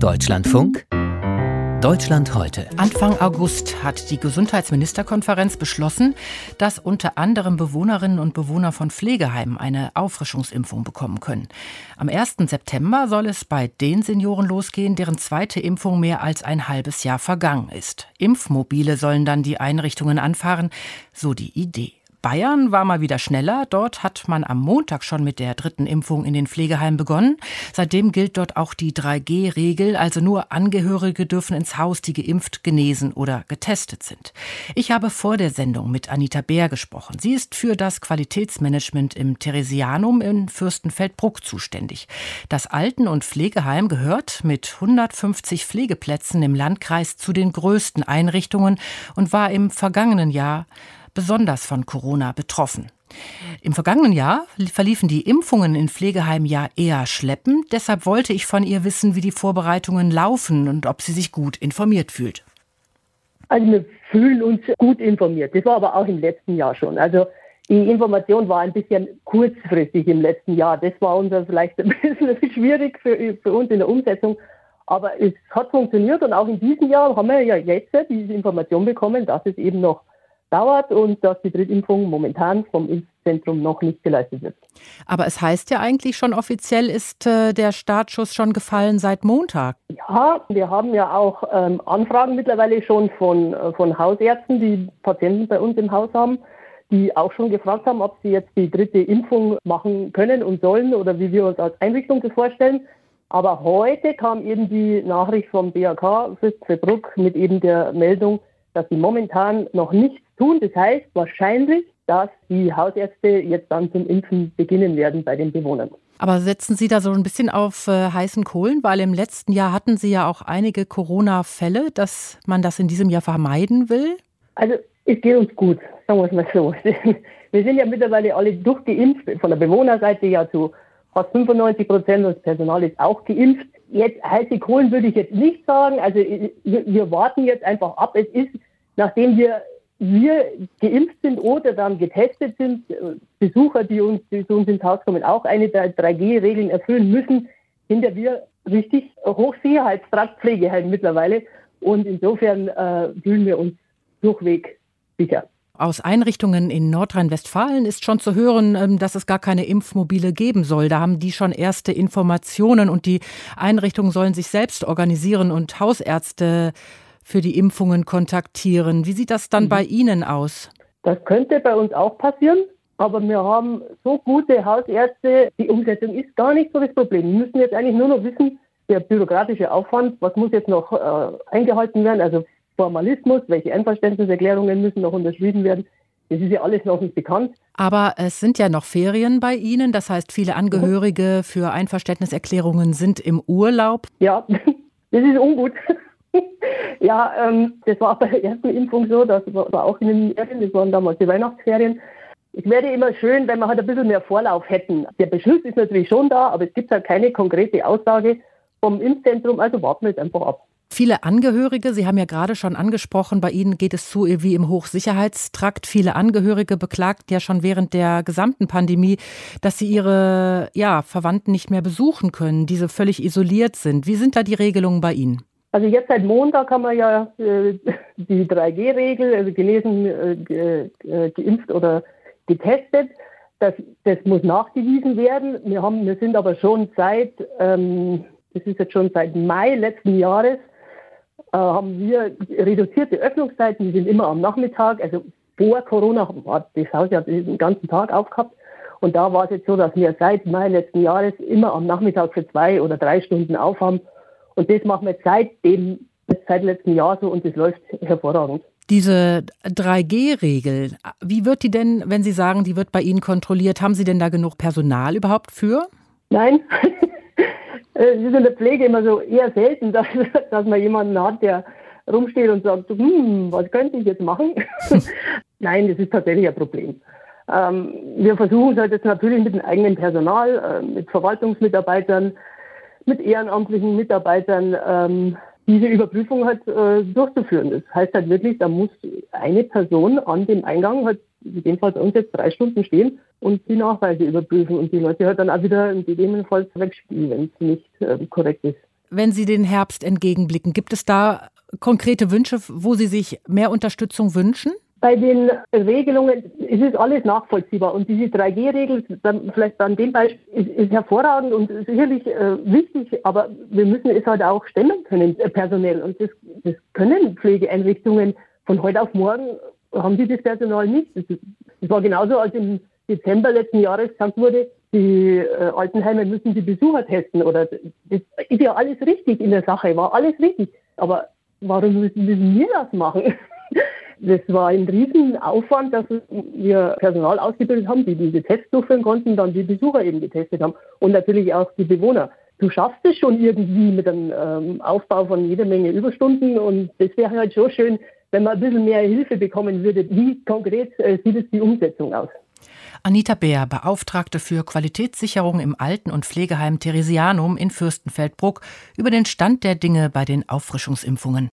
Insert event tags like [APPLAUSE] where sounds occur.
Deutschlandfunk Deutschland heute. Anfang August hat die Gesundheitsministerkonferenz beschlossen, dass unter anderem Bewohnerinnen und Bewohner von Pflegeheimen eine Auffrischungsimpfung bekommen können. Am 1. September soll es bei den Senioren losgehen, deren zweite Impfung mehr als ein halbes Jahr vergangen ist. Impfmobile sollen dann die Einrichtungen anfahren, so die Idee. Bayern war mal wieder schneller. Dort hat man am Montag schon mit der dritten Impfung in den Pflegeheimen begonnen. Seitdem gilt dort auch die 3G-Regel, also nur Angehörige dürfen ins Haus, die geimpft, genesen oder getestet sind. Ich habe vor der Sendung mit Anita Bär gesprochen. Sie ist für das Qualitätsmanagement im Theresianum in Fürstenfeldbruck zuständig. Das Alten- und Pflegeheim gehört mit 150 Pflegeplätzen im Landkreis zu den größten Einrichtungen und war im vergangenen Jahr besonders von Corona betroffen. Im vergangenen Jahr verliefen die Impfungen in Pflegeheimen ja eher schleppend. Deshalb wollte ich von ihr wissen, wie die Vorbereitungen laufen und ob sie sich gut informiert fühlt. Also wir fühlen uns gut informiert. Das war aber auch im letzten Jahr schon. Also die Information war ein bisschen kurzfristig im letzten Jahr. Das war uns vielleicht ein bisschen [LAUGHS] schwierig für, für uns in der Umsetzung. Aber es hat funktioniert und auch in diesem Jahr haben wir ja jetzt diese Information bekommen, dass es eben noch dauert und dass die Drittimpfung momentan vom Impfzentrum noch nicht geleistet wird. Aber es heißt ja eigentlich schon offiziell ist äh, der Startschuss schon gefallen seit Montag. Ja, wir haben ja auch ähm, Anfragen mittlerweile schon von, äh, von Hausärzten, die Patienten bei uns im Haus haben, die auch schon gefragt haben, ob sie jetzt die dritte Impfung machen können und sollen oder wie wir uns als Einrichtung das vorstellen. Aber heute kam eben die Nachricht vom BAK Fürstenfeldbruck mit eben der Meldung, dass sie momentan noch nichts tun. Das heißt wahrscheinlich, dass die Hausärzte jetzt dann zum Impfen beginnen werden bei den Bewohnern. Aber setzen Sie da so ein bisschen auf äh, heißen Kohlen, weil im letzten Jahr hatten Sie ja auch einige Corona-Fälle, dass man das in diesem Jahr vermeiden will? Also es geht uns gut, sagen wir es mal so. [LAUGHS] Wir sind ja mittlerweile alle durchgeimpft, von der Bewohnerseite ja zu fast 95 Prozent das Personal ist auch geimpft. Jetzt heiße Kohlen würde ich jetzt nicht sagen. Also wir, wir warten jetzt einfach ab. Es ist, nachdem wir wir geimpft sind oder dann getestet sind, Besucher, die uns, die zu uns ins Haus kommen, auch eine der 3G-Regeln erfüllen müssen, sind ja wir richtig Hochsicherheitstraktpflegeheim mittlerweile. Und insofern äh, fühlen wir uns durchweg sicher. Aus Einrichtungen in Nordrhein-Westfalen ist schon zu hören, ähm, dass es gar keine Impfmobile geben soll. Da haben die schon erste Informationen und die Einrichtungen sollen sich selbst organisieren und Hausärzte für die Impfungen kontaktieren. Wie sieht das dann mhm. bei Ihnen aus? Das könnte bei uns auch passieren, aber wir haben so gute Hausärzte, die Umsetzung ist gar nicht so das Problem. Wir müssen jetzt eigentlich nur noch wissen, der bürokratische Aufwand, was muss jetzt noch äh, eingehalten werden, also Formalismus, welche Einverständniserklärungen müssen noch unterschrieben werden. Das ist ja alles noch nicht bekannt. Aber es sind ja noch Ferien bei Ihnen. Das heißt, viele Angehörige für Einverständniserklärungen sind im Urlaub. Ja, [LAUGHS] das ist ungut. [LAUGHS] ja, ähm, das war bei der ersten Impfung so, das war auch in den Ferien, das waren damals die Weihnachtsferien. Es wäre immer schön, wenn wir halt ein bisschen mehr Vorlauf hätten. Der Beschluss ist natürlich schon da, aber es gibt halt keine konkrete Aussage vom Impfzentrum, also warten wir jetzt einfach ab. Viele Angehörige, Sie haben ja gerade schon angesprochen, bei Ihnen geht es zu wie im Hochsicherheitstrakt. Viele Angehörige beklagten ja schon während der gesamten Pandemie, dass sie ihre ja, Verwandten nicht mehr besuchen können, diese völlig isoliert sind. Wie sind da die Regelungen bei Ihnen? Also jetzt seit Montag haben wir ja äh, die 3G-Regel, also genesen, äh, äh, geimpft oder getestet. Das, das muss nachgewiesen werden. Wir, haben, wir sind aber schon seit, ähm, das ist jetzt schon seit Mai letzten Jahres, haben wir reduzierte Öffnungszeiten, die sind immer am Nachmittag. Also vor Corona hat das Haus ja den ganzen Tag aufgehabt. Und da war es jetzt so, dass wir seit Mai letzten Jahres immer am Nachmittag für zwei oder drei Stunden aufhaben und das machen wir seit dem, seit letzten Jahr so und das läuft hervorragend. Diese 3G-Regel, wie wird die denn, wenn Sie sagen, die wird bei Ihnen kontrolliert, haben Sie denn da genug Personal überhaupt für? Nein. [LAUGHS] Es ist in der Pflege immer so eher selten, [LAUGHS] dass, dass man jemanden hat, der rumsteht und sagt, hm, was könnte ich jetzt machen? [LAUGHS] Nein, das ist tatsächlich ein Problem. Ähm, wir versuchen es halt jetzt natürlich mit dem eigenen Personal, äh, mit Verwaltungsmitarbeitern, mit ehrenamtlichen Mitarbeitern ähm, diese Überprüfung halt äh, durchzuführen. Das heißt halt wirklich, da muss eine Person an dem Eingang halt in dem Fall bei uns jetzt drei Stunden stehen und die Nachweise überprüfen und die Leute halt dann auch wieder gegebenenfalls wegspielen, wenn es nicht äh, korrekt ist. wenn Sie den Herbst entgegenblicken? Gibt es da konkrete Wünsche, wo Sie sich mehr Unterstützung wünschen? Bei den Regelungen ist es alles nachvollziehbar. Und diese 3G-Regel, vielleicht an dem Beispiel, ist, ist hervorragend und sicherlich äh, wichtig, aber wir müssen es halt auch stemmen können, äh, personell. Und das, das können Pflegeeinrichtungen von heute auf morgen, haben sie das Personal nicht. Das, das war genauso, als im Dezember letzten Jahres gesagt wurde, die äh, Altenheime müssen die Besucher testen. Oder das ist ja alles richtig in der Sache, war alles richtig. Aber warum müssen, müssen wir das machen? [LAUGHS] Das war ein Riesenaufwand, dass wir Personal ausgebildet haben, die diese Tests durchführen konnten, dann die Besucher eben getestet haben und natürlich auch die Bewohner. Du schaffst es schon irgendwie mit dem ähm, Aufbau von jeder Menge Überstunden und das wäre halt schon schön, wenn man ein bisschen mehr Hilfe bekommen würde. Wie konkret äh, sieht es die Umsetzung aus? Anita Bär, Beauftragte für Qualitätssicherung im Alten- und Pflegeheim Theresianum in Fürstenfeldbruck, über den Stand der Dinge bei den Auffrischungsimpfungen.